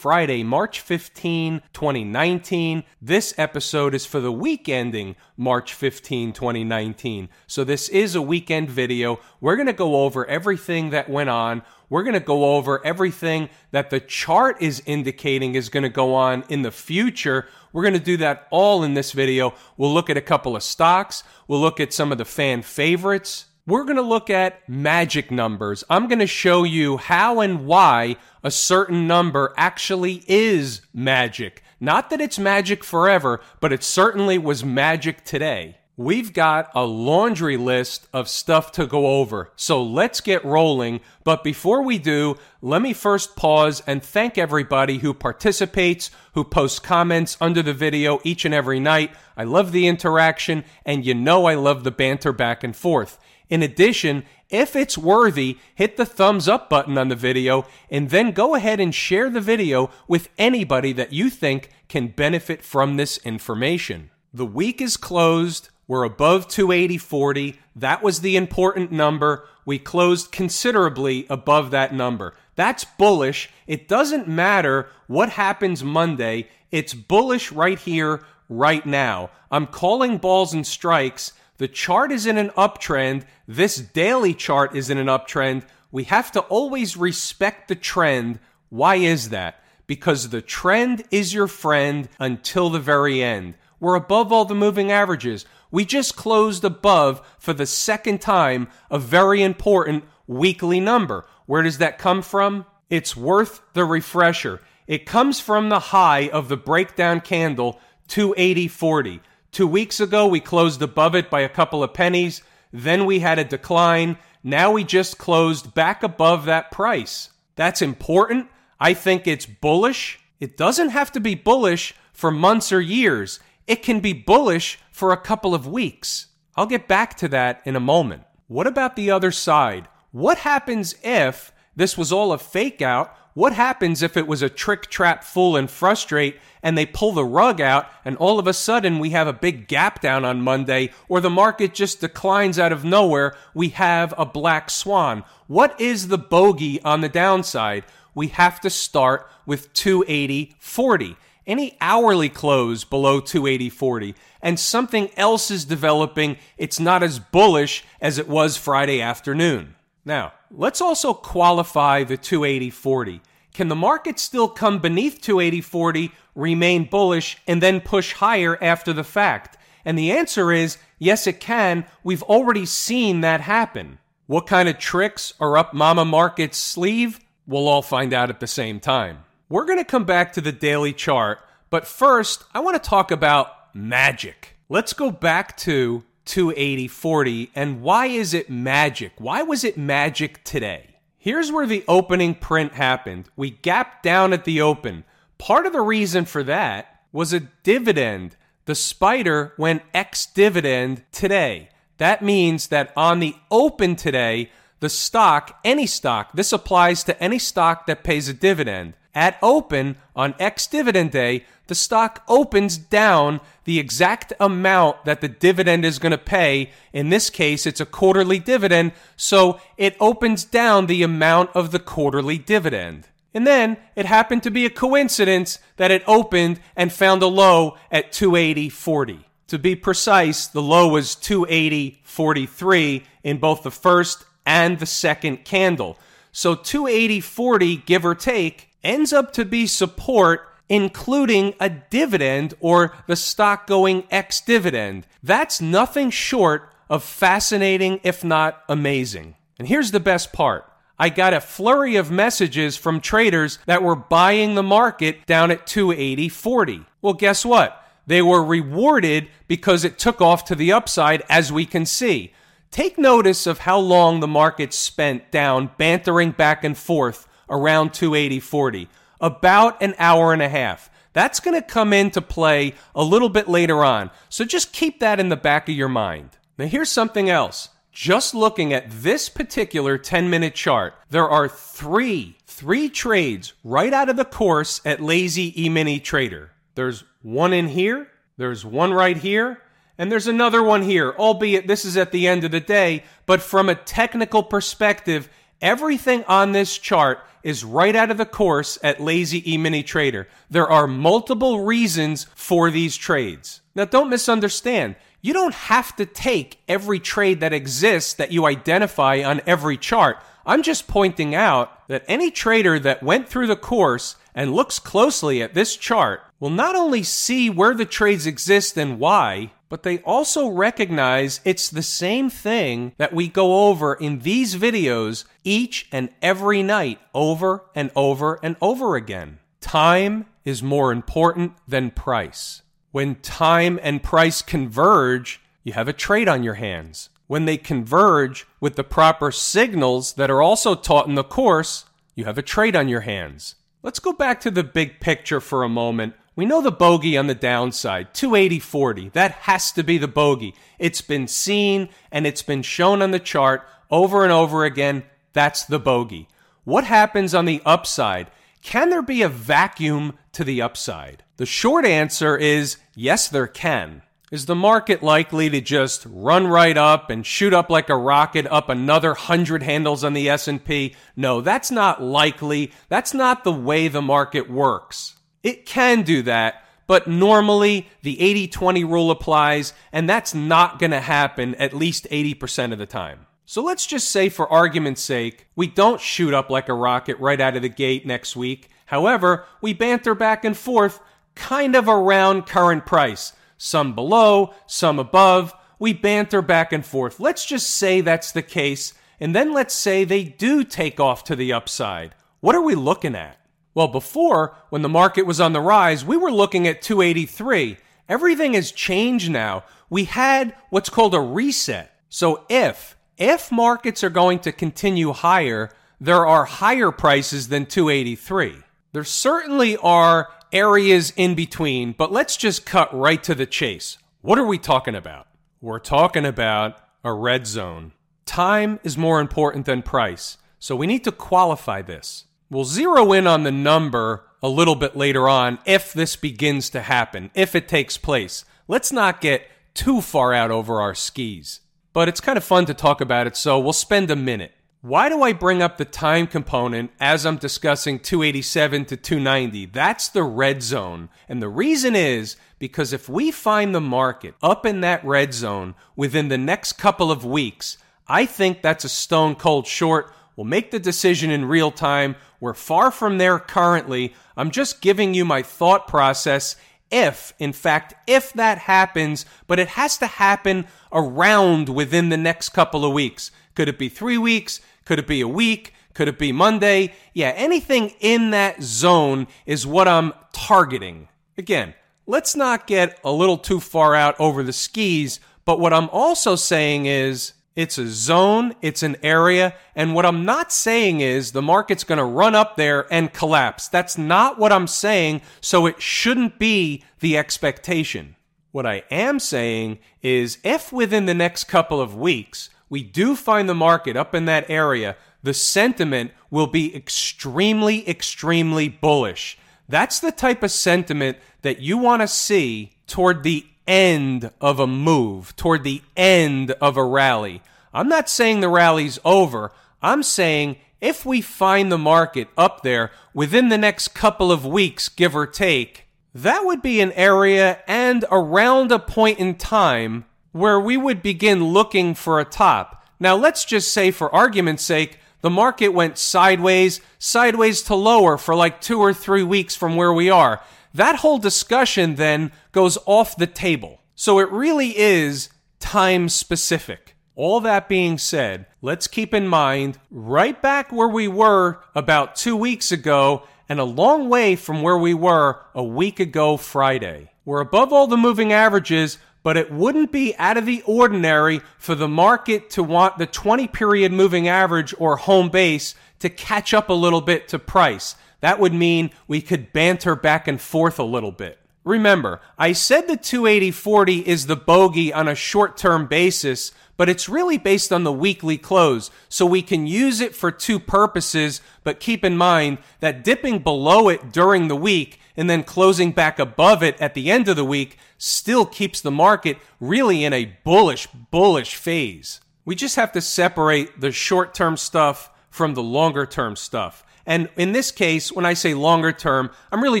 Friday, March 15, 2019. This episode is for the week ending March 15, 2019. So this is a weekend video. We're going to go over everything that went on. We're going to go over everything that the chart is indicating is going to go on in the future. We're going to do that all in this video. We'll look at a couple of stocks. We'll look at some of the fan favorites we're going to look at magic numbers. I'm going to show you how and why a certain number actually is magic. Not that it's magic forever, but it certainly was magic today. We've got a laundry list of stuff to go over, so let's get rolling. But before we do, let me first pause and thank everybody who participates, who posts comments under the video each and every night. I love the interaction, and you know I love the banter back and forth. In addition, if it's worthy, hit the thumbs up button on the video and then go ahead and share the video with anybody that you think can benefit from this information. The week is closed. We're above 280.40. That was the important number. We closed considerably above that number. That's bullish. It doesn't matter what happens Monday. It's bullish right here, right now. I'm calling balls and strikes the chart is in an uptrend. This daily chart is in an uptrend. We have to always respect the trend. Why is that? Because the trend is your friend until the very end. We're above all the moving averages. We just closed above for the second time a very important weekly number. Where does that come from? It's worth the refresher. It comes from the high of the breakdown candle 280.40. Two weeks ago, we closed above it by a couple of pennies. Then we had a decline. Now we just closed back above that price. That's important. I think it's bullish. It doesn't have to be bullish for months or years. It can be bullish for a couple of weeks. I'll get back to that in a moment. What about the other side? What happens if this was all a fake out what happens if it was a trick, trap, fool, and frustrate and they pull the rug out and all of a sudden we have a big gap down on Monday or the market just declines out of nowhere? We have a black swan. What is the bogey on the downside? We have to start with 280.40. Any hourly close below 280.40 and something else is developing, it's not as bullish as it was Friday afternoon. Now, let's also qualify the 280.40. Can the market still come beneath 280.40, remain bullish, and then push higher after the fact? And the answer is yes, it can. We've already seen that happen. What kind of tricks are up Mama Market's sleeve? We'll all find out at the same time. We're going to come back to the daily chart, but first, I want to talk about magic. Let's go back to 280.40 and why is it magic? Why was it magic today? Here's where the opening print happened. We gapped down at the open. Part of the reason for that was a dividend. The spider went ex dividend today. That means that on the open today, the stock, any stock, this applies to any stock that pays a dividend. At open on ex dividend day, the stock opens down the exact amount that the dividend is going to pay. In this case, it's a quarterly dividend, so it opens down the amount of the quarterly dividend. And then it happened to be a coincidence that it opened and found a low at 280.40. To be precise, the low was 280.43 in both the first and the second candle. So 280.40, give or take, ends up to be support including a dividend or the stock going ex dividend. That's nothing short of fascinating, if not amazing. And here's the best part. I got a flurry of messages from traders that were buying the market down at 280.40. Well, guess what? They were rewarded because it took off to the upside, as we can see. Take notice of how long the market spent down bantering back and forth around 280.40 about an hour and a half. That's going to come into play a little bit later on. So just keep that in the back of your mind. Now, here's something else. just looking at this particular 10 minute chart, there are three, three trades right out of the course at Lazy E Mini Trader. There's one in here, there's one right here, and there's another one here, albeit this is at the end of the day. But from a technical perspective, everything on this chart is right out of the course at Lazy E Mini Trader. There are multiple reasons for these trades. Now, don't misunderstand. You don't have to take every trade that exists that you identify on every chart. I'm just pointing out that any trader that went through the course and looks closely at this chart will not only see where the trades exist and why, but they also recognize it's the same thing that we go over in these videos each and every night over and over and over again. Time is more important than price. When time and price converge, you have a trade on your hands. When they converge with the proper signals that are also taught in the course, you have a trade on your hands. Let's go back to the big picture for a moment. We know the bogey on the downside, 280.40. That has to be the bogey. It's been seen and it's been shown on the chart over and over again. That's the bogey. What happens on the upside? Can there be a vacuum to the upside? The short answer is yes, there can. Is the market likely to just run right up and shoot up like a rocket up another 100 handles on the S&P? No, that's not likely. That's not the way the market works. It can do that, but normally the 80-20 rule applies and that's not going to happen at least 80% of the time. So let's just say for argument's sake, we don't shoot up like a rocket right out of the gate next week. However, we banter back and forth kind of around current price. Some below, some above. We banter back and forth. Let's just say that's the case. And then let's say they do take off to the upside. What are we looking at? Well, before, when the market was on the rise, we were looking at 283. Everything has changed now. We had what's called a reset. So if, if markets are going to continue higher, there are higher prices than 283. There certainly are areas in between, but let's just cut right to the chase. What are we talking about? We're talking about a red zone. Time is more important than price, so we need to qualify this. We'll zero in on the number a little bit later on if this begins to happen, if it takes place. Let's not get too far out over our skis. But it's kind of fun to talk about it, so we'll spend a minute. Why do I bring up the time component as I'm discussing 287 to 290? That's the red zone. And the reason is because if we find the market up in that red zone within the next couple of weeks, I think that's a stone cold short. We'll make the decision in real time. We're far from there currently. I'm just giving you my thought process if, in fact, if that happens, but it has to happen around within the next couple of weeks. Could it be three weeks? Could it be a week? Could it be Monday? Yeah, anything in that zone is what I'm targeting. Again, let's not get a little too far out over the skis, but what I'm also saying is it's a zone, it's an area, and what I'm not saying is the market's going to run up there and collapse. That's not what I'm saying, so it shouldn't be the expectation. What I am saying is if within the next couple of weeks we do find the market up in that area, the sentiment will be extremely, extremely bullish. That's the type of sentiment that you want to see toward the end of a move, toward the end of a rally. I'm not saying the rally's over. I'm saying if we find the market up there within the next couple of weeks, give or take, that would be an area and around a point in time where we would begin looking for a top. Now, let's just say, for argument's sake, the market went sideways, sideways to lower for like two or three weeks from where we are. That whole discussion then goes off the table. So it really is time specific. All that being said, let's keep in mind right back where we were about two weeks ago and a long way from where we were a week ago Friday. We're above all the moving averages, but it wouldn't be out of the ordinary for the market to want the 20 period moving average or home base to catch up a little bit to price. That would mean we could banter back and forth a little bit. Remember, I said the 280.40 is the bogey on a short term basis, but it's really based on the weekly close. So we can use it for two purposes, but keep in mind that dipping below it during the week and then closing back above it at the end of the week still keeps the market really in a bullish, bullish phase. We just have to separate the short term stuff from the longer term stuff. And in this case, when I say longer term, I'm really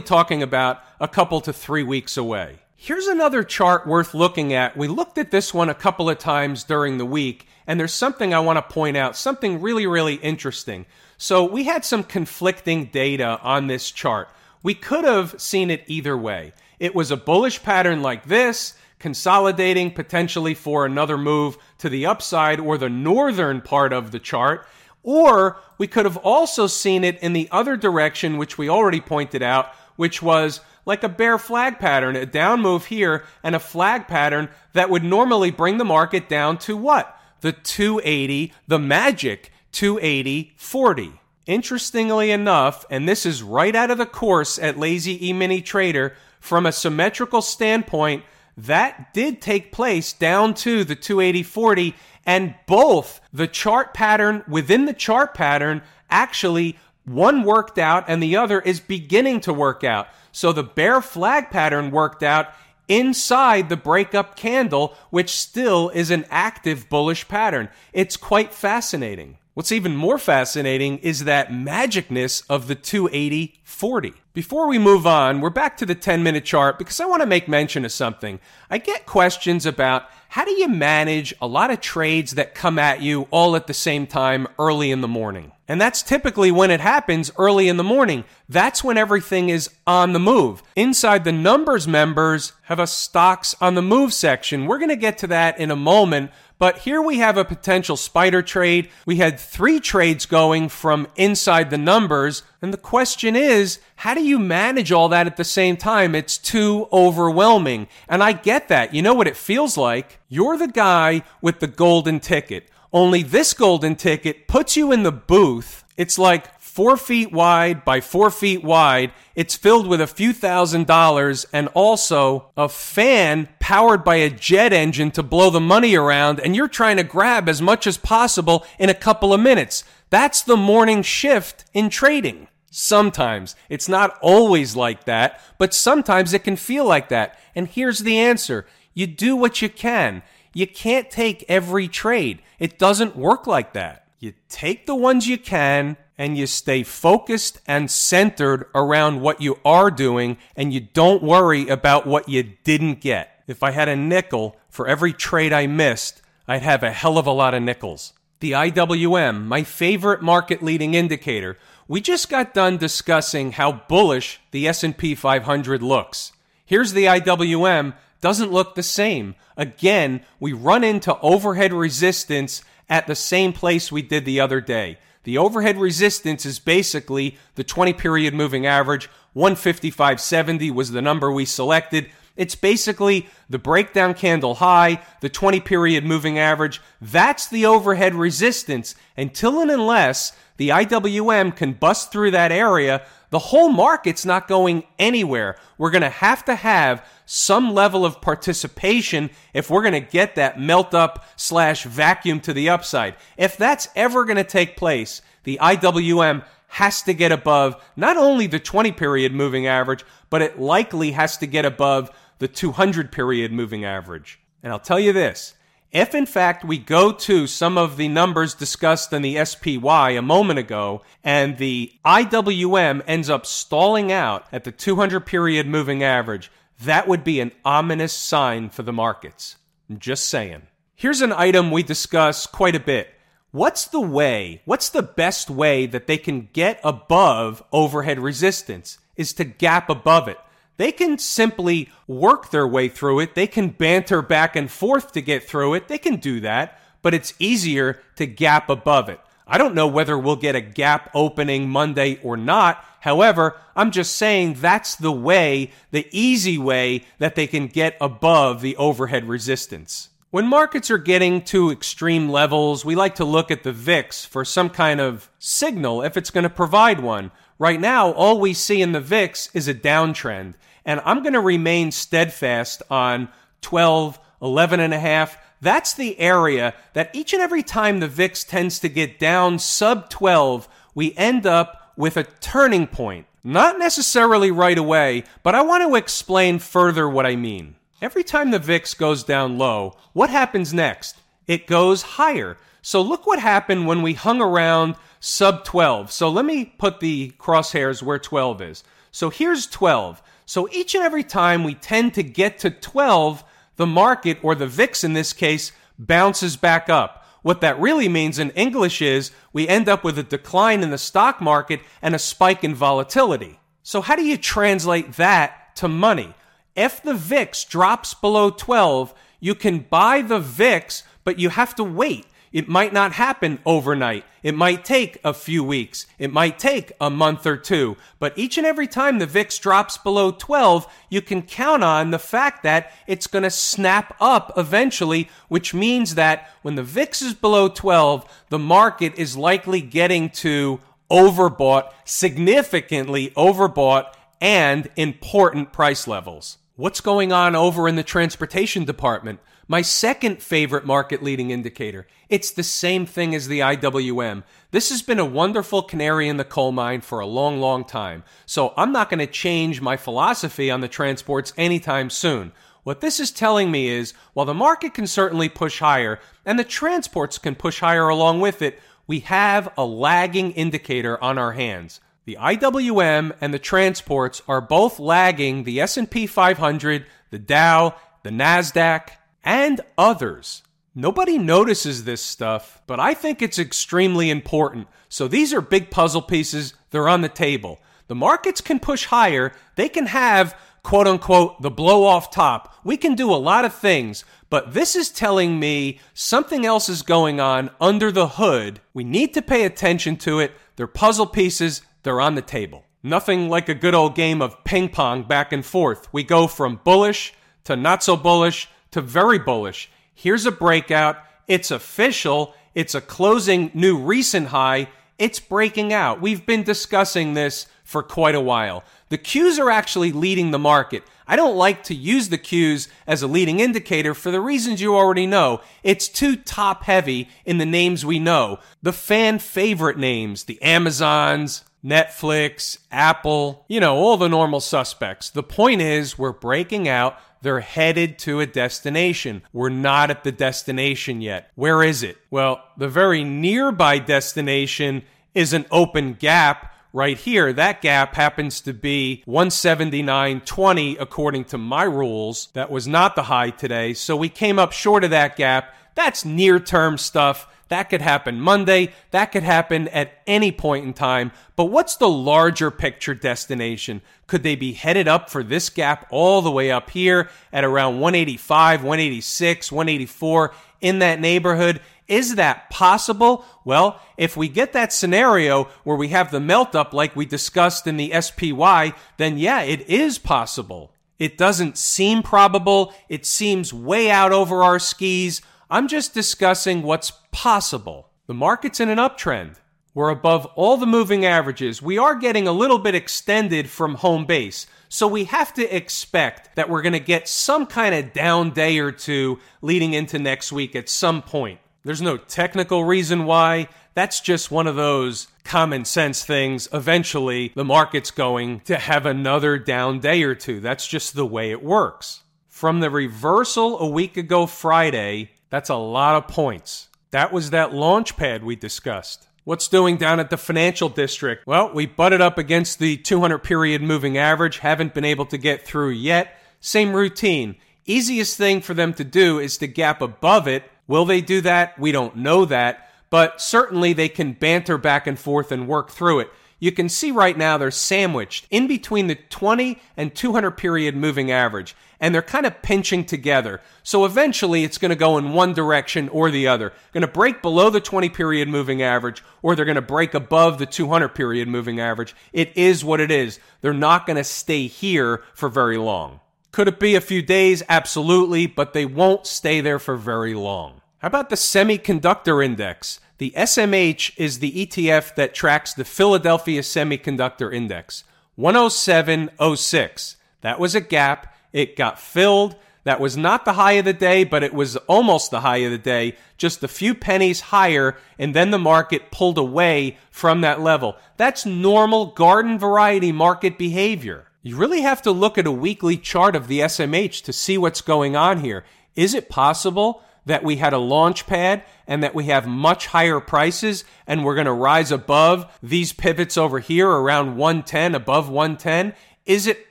talking about a couple to three weeks away. Here's another chart worth looking at. We looked at this one a couple of times during the week, and there's something I want to point out, something really, really interesting. So we had some conflicting data on this chart. We could have seen it either way. It was a bullish pattern like this, consolidating potentially for another move to the upside or the northern part of the chart. Or we could have also seen it in the other direction, which we already pointed out, which was like a bear flag pattern, a down move here, and a flag pattern that would normally bring the market down to what? The 280, the magic 280 40. Interestingly enough, and this is right out of the course at Lazy E Mini Trader, from a symmetrical standpoint, that did take place down to the 28040 and both the chart pattern within the chart pattern actually one worked out and the other is beginning to work out. So the bear flag pattern worked out inside the breakup candle, which still is an active bullish pattern. It's quite fascinating. What's even more fascinating is that magicness of the 280 40. Before we move on, we're back to the 10 minute chart because I want to make mention of something. I get questions about how do you manage a lot of trades that come at you all at the same time early in the morning? And that's typically when it happens early in the morning. That's when everything is on the move. Inside the numbers members have a stocks on the move section. We're going to get to that in a moment. But here we have a potential spider trade. We had three trades going from inside the numbers. And the question is, how do you manage all that at the same time? It's too overwhelming. And I get that. You know what it feels like? You're the guy with the golden ticket. Only this golden ticket puts you in the booth. It's like four feet wide by four feet wide. It's filled with a few thousand dollars and also a fan powered by a jet engine to blow the money around. And you're trying to grab as much as possible in a couple of minutes. That's the morning shift in trading. Sometimes. It's not always like that, but sometimes it can feel like that. And here's the answer. You do what you can. You can't take every trade. It doesn't work like that. You take the ones you can and you stay focused and centered around what you are doing and you don't worry about what you didn't get. If I had a nickel for every trade I missed, I'd have a hell of a lot of nickels. The IWM, my favorite market leading indicator, we just got done discussing how bullish the S&P 500 looks. Here's the IWM, doesn't look the same. Again, we run into overhead resistance at the same place we did the other day. The overhead resistance is basically the 20 period moving average. 155.70 was the number we selected. It's basically the breakdown candle high, the 20 period moving average. That's the overhead resistance. Until and unless the IWM can bust through that area, the whole market's not going anywhere. We're going to have to have some level of participation if we're going to get that melt up slash vacuum to the upside. If that's ever going to take place, the IWM has to get above not only the 20 period moving average, but it likely has to get above the 200 period moving average. And I'll tell you this if in fact we go to some of the numbers discussed in the SPY a moment ago and the IWM ends up stalling out at the 200 period moving average, that would be an ominous sign for the markets. I'm just saying. Here's an item we discuss quite a bit. What's the way, what's the best way that they can get above overhead resistance? Is to gap above it. They can simply work their way through it. They can banter back and forth to get through it. They can do that, but it's easier to gap above it. I don't know whether we'll get a gap opening Monday or not. However, I'm just saying that's the way, the easy way that they can get above the overhead resistance. When markets are getting to extreme levels, we like to look at the VIX for some kind of signal if it's going to provide one. Right now, all we see in the VIX is a downtrend. And I'm going to remain steadfast on 12, 11 and a half. That's the area that each and every time the VIX tends to get down sub 12, we end up with a turning point. Not necessarily right away, but I want to explain further what I mean. Every time the VIX goes down low, what happens next? It goes higher. So look what happened when we hung around sub 12. So let me put the crosshairs where 12 is. So here's 12. So each and every time we tend to get to 12, the market, or the VIX in this case, bounces back up. What that really means in English is we end up with a decline in the stock market and a spike in volatility. So how do you translate that to money? If the VIX drops below 12, you can buy the VIX, but you have to wait. It might not happen overnight. It might take a few weeks. It might take a month or two. But each and every time the VIX drops below 12, you can count on the fact that it's going to snap up eventually, which means that when the VIX is below 12, the market is likely getting to overbought, significantly overbought, and important price levels. What's going on over in the transportation department? My second favorite market leading indicator. It's the same thing as the IWM. This has been a wonderful canary in the coal mine for a long, long time. So I'm not going to change my philosophy on the transports anytime soon. What this is telling me is while the market can certainly push higher and the transports can push higher along with it, we have a lagging indicator on our hands. The IWM and the transports are both lagging the S&P 500, the Dow, the Nasdaq, and others. Nobody notices this stuff, but I think it's extremely important. So these are big puzzle pieces. They're on the table. The markets can push higher. They can have quote unquote the blow off top. We can do a lot of things, but this is telling me something else is going on under the hood. We need to pay attention to it. They're puzzle pieces. They're on the table. Nothing like a good old game of ping pong back and forth. We go from bullish to not so bullish to very bullish. Here's a breakout. It's official. It's a closing new recent high. It's breaking out. We've been discussing this for quite a while. The Qs are actually leading the market. I don't like to use the Qs as a leading indicator for the reasons you already know. It's too top heavy in the names we know. The fan favorite names, the Amazons, Netflix, Apple, you know, all the normal suspects. The point is, we're breaking out. They're headed to a destination. We're not at the destination yet. Where is it? Well, the very nearby destination is an open gap right here. That gap happens to be 179.20 according to my rules. That was not the high today. So we came up short of that gap. That's near term stuff. That could happen Monday. That could happen at any point in time. But what's the larger picture destination? Could they be headed up for this gap all the way up here at around 185, 186, 184 in that neighborhood? Is that possible? Well, if we get that scenario where we have the melt up like we discussed in the SPY, then yeah, it is possible. It doesn't seem probable. It seems way out over our skis. I'm just discussing what's possible. The market's in an uptrend. We're above all the moving averages. We are getting a little bit extended from home base. So we have to expect that we're going to get some kind of down day or two leading into next week at some point. There's no technical reason why. That's just one of those common sense things. Eventually, the market's going to have another down day or two. That's just the way it works. From the reversal a week ago Friday, that's a lot of points. That was that launch pad we discussed. What's doing down at the financial district? Well, we butted up against the 200 period moving average, haven't been able to get through yet. Same routine. Easiest thing for them to do is to gap above it. Will they do that? We don't know that, but certainly they can banter back and forth and work through it you can see right now they're sandwiched in between the 20 and 200 period moving average, and they're kind of pinching together. So eventually it's going to go in one direction or the other. Going to break below the 20 period moving average, or they're going to break above the 200 period moving average. It is what it is. They're not going to stay here for very long. Could it be a few days? Absolutely, but they won't stay there for very long. How about the semiconductor index? The SMH is the ETF that tracks the Philadelphia Semiconductor Index, 10706. That was a gap. It got filled. That was not the high of the day, but it was almost the high of the day, just a few pennies higher, and then the market pulled away from that level. That's normal garden variety market behavior. You really have to look at a weekly chart of the SMH to see what's going on here. Is it possible that we had a launch pad and that we have much higher prices and we're going to rise above these pivots over here around 110, above 110? Is it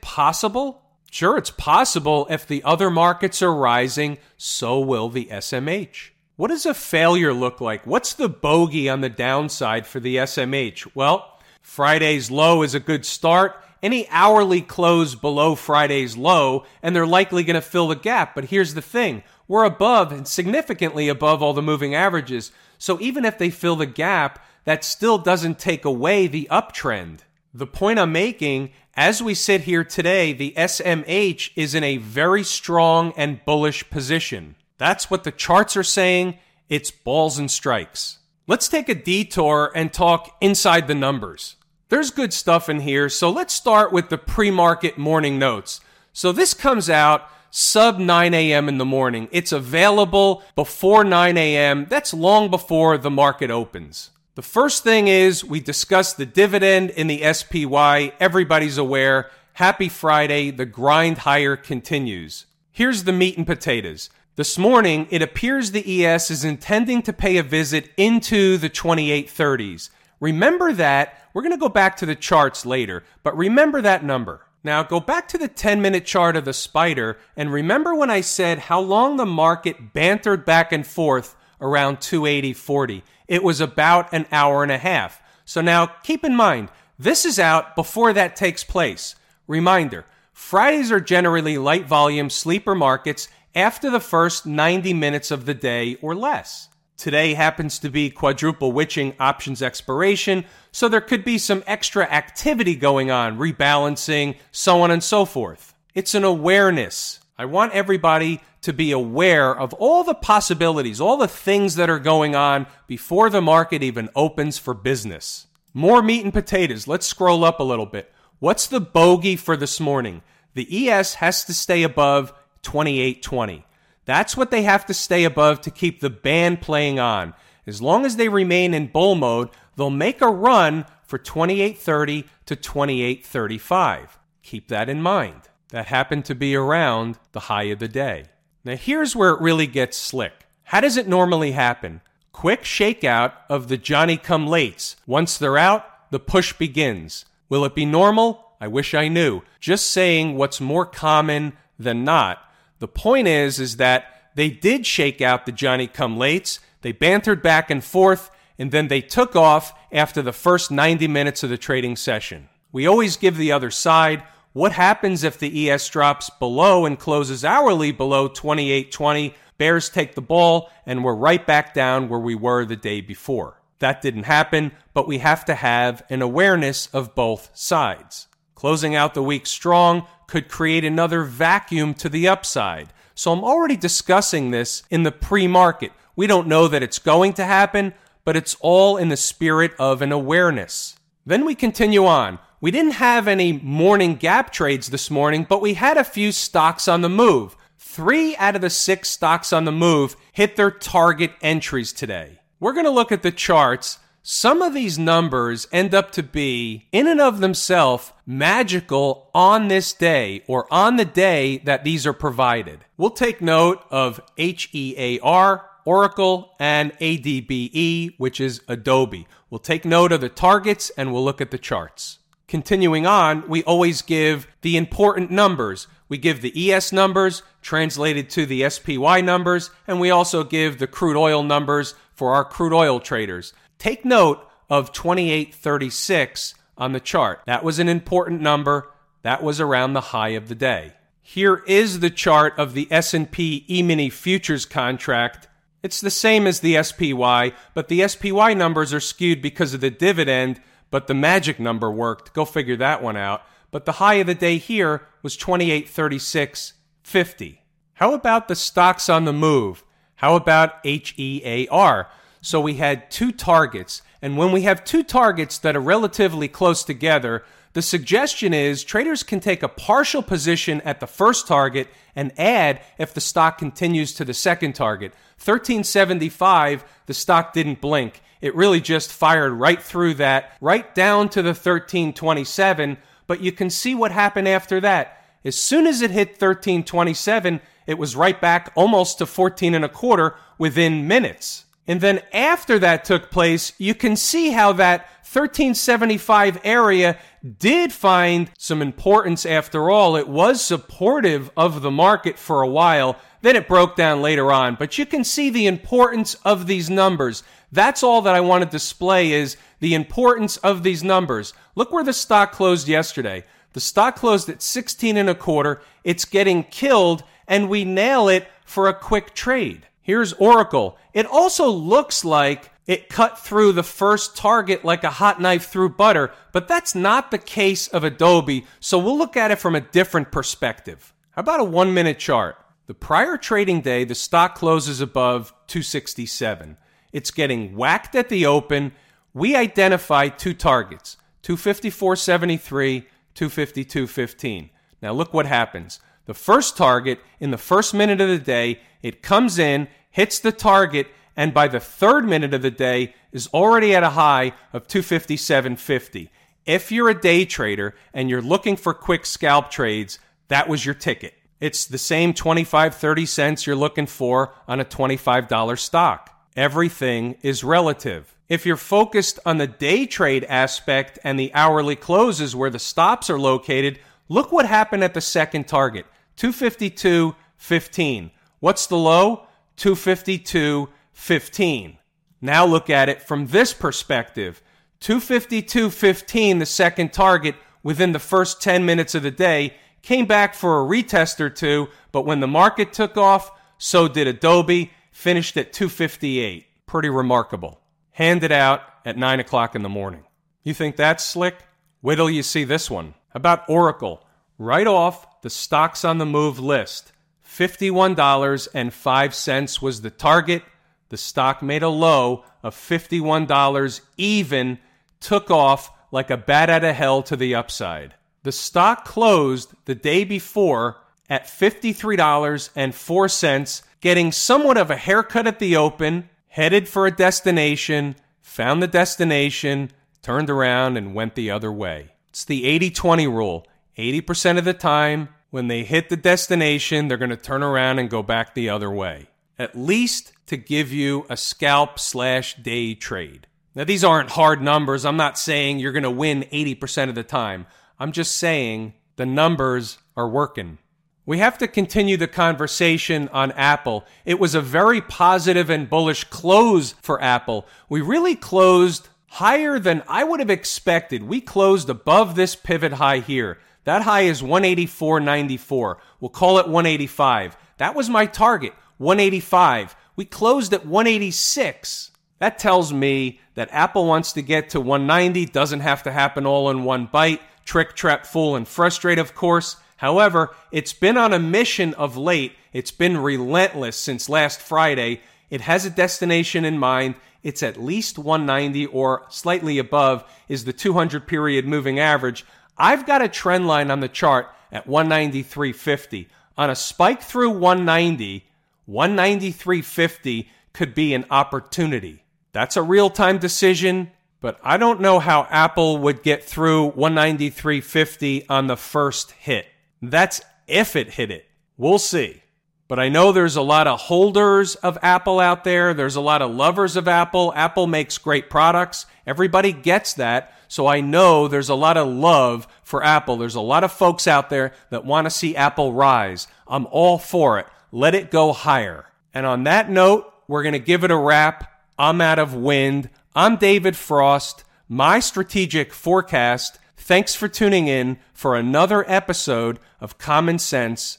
possible? Sure, it's possible if the other markets are rising, so will the SMH. What does a failure look like? What's the bogey on the downside for the SMH? Well, Friday's low is a good start. Any hourly close below Friday's low, and they're likely going to fill the gap. But here's the thing we're above and significantly above all the moving averages. So even if they fill the gap, that still doesn't take away the uptrend. The point I'm making, as we sit here today, the SMH is in a very strong and bullish position. That's what the charts are saying. It's balls and strikes. Let's take a detour and talk inside the numbers. There's good stuff in here, so let's start with the pre market morning notes. So this comes out sub 9 a.m. in the morning. It's available before 9 a.m. That's long before the market opens. The first thing is we discuss the dividend in the SPY. Everybody's aware. Happy Friday. The grind higher continues. Here's the meat and potatoes. This morning, it appears the ES is intending to pay a visit into the 2830s. Remember that. We're going to go back to the charts later, but remember that number. Now go back to the 10 minute chart of the spider and remember when I said how long the market bantered back and forth around 280.40. It was about an hour and a half. So now keep in mind, this is out before that takes place. Reminder, Fridays are generally light volume sleeper markets after the first 90 minutes of the day or less. Today happens to be quadruple witching options expiration, so there could be some extra activity going on, rebalancing, so on and so forth. It's an awareness. I want everybody to be aware of all the possibilities, all the things that are going on before the market even opens for business. More meat and potatoes. Let's scroll up a little bit. What's the bogey for this morning? The ES has to stay above 2820. That's what they have to stay above to keep the band playing on. As long as they remain in bull mode, they'll make a run for 2830 to 2835. Keep that in mind. That happened to be around the high of the day. Now, here's where it really gets slick. How does it normally happen? Quick shakeout of the Johnny come lates. Once they're out, the push begins. Will it be normal? I wish I knew. Just saying what's more common than not. The point is, is that they did shake out the Johnny come lates. They bantered back and forth, and then they took off after the first 90 minutes of the trading session. We always give the other side. What happens if the ES drops below and closes hourly below 2820? Bears take the ball, and we're right back down where we were the day before. That didn't happen, but we have to have an awareness of both sides. Closing out the week strong could create another vacuum to the upside. So I'm already discussing this in the pre market. We don't know that it's going to happen, but it's all in the spirit of an awareness. Then we continue on. We didn't have any morning gap trades this morning, but we had a few stocks on the move. Three out of the six stocks on the move hit their target entries today. We're going to look at the charts some of these numbers end up to be, in and of themselves, magical on this day or on the day that these are provided. We'll take note of HEAR, Oracle, and ADBE, which is Adobe. We'll take note of the targets and we'll look at the charts. Continuing on, we always give the important numbers. We give the ES numbers translated to the SPY numbers, and we also give the crude oil numbers for our crude oil traders. Take note of 2836 on the chart. That was an important number. That was around the high of the day. Here is the chart of the S&P E-mini futures contract. It's the same as the SPY, but the SPY numbers are skewed because of the dividend, but the magic number worked. Go figure that one out. But the high of the day here was 2836.50. How about the stocks on the move? How about HEAR? So we had two targets. And when we have two targets that are relatively close together, The suggestion is traders can take a partial position at the first target and add if the stock continues to the second target. 1375, the stock didn't blink. It really just fired right through that, right down to the 1327, but you can see what happened after that. As soon as it hit 1327, it was right back almost to 14 and a quarter within minutes. And then after that took place, you can see how that 1375 area did find some importance after all. It was supportive of the market for a while. Then it broke down later on. But you can see the importance of these numbers. That's all that I want to display is the importance of these numbers. Look where the stock closed yesterday. The stock closed at 16 and a quarter. It's getting killed and we nail it for a quick trade. Here's Oracle. It also looks like it cut through the first target like a hot knife through butter, but that's not the case of Adobe, so we'll look at it from a different perspective. How about a one minute chart? The prior trading day, the stock closes above 267. It's getting whacked at the open. We identify two targets 254.73, 252.15. Now look what happens. The first target in the first minute of the day, it comes in, hits the target, and by the third minute of the day is already at a high of 257.50. If you're a day trader and you're looking for quick scalp trades, that was your ticket. It's the same 25, 30 cents you're looking for on a $25 stock. Everything is relative. If you're focused on the day trade aspect and the hourly closes where the stops are located, look what happened at the second target 252.15. What's the low? 252.15. Now look at it from this perspective 252.15, the second target within the first 10 minutes of the day, came back for a retest or two, but when the market took off, so did Adobe, finished at 258. Pretty remarkable. Handed out at 9 o'clock in the morning. You think that's slick? Wait till you see this one. About Oracle. Right off the stocks on the move list. $51.05 was the target. The stock made a low of $51 even, took off like a bat out of hell to the upside. The stock closed the day before at $53.04, getting somewhat of a haircut at the open, headed for a destination, found the destination, turned around, and went the other way. It's the 80 20 rule. 80% of the time, when they hit the destination, they're going to turn around and go back the other way. At least to give you a scalp slash day trade. Now, these aren't hard numbers. I'm not saying you're going to win 80% of the time. I'm just saying the numbers are working. We have to continue the conversation on Apple. It was a very positive and bullish close for Apple. We really closed higher than I would have expected. We closed above this pivot high here. That high is 184.94. We'll call it 185. That was my target, 185. We closed at 186. That tells me that Apple wants to get to 190, doesn't have to happen all in one bite. Trick, trap, fool, and frustrate, of course. However, it's been on a mission of late. It's been relentless since last Friday. It has a destination in mind. It's at least 190 or slightly above is the 200 period moving average. I've got a trend line on the chart at 193.50. On a spike through 190, 193.50 could be an opportunity. That's a real time decision, but I don't know how Apple would get through 193.50 on the first hit. That's if it hit it. We'll see. But I know there's a lot of holders of Apple out there. There's a lot of lovers of Apple. Apple makes great products. Everybody gets that. So I know there's a lot of love for Apple. There's a lot of folks out there that want to see Apple rise. I'm all for it. Let it go higher. And on that note, we're going to give it a wrap. I'm out of wind. I'm David Frost. My strategic forecast. Thanks for tuning in for another episode of Common Sense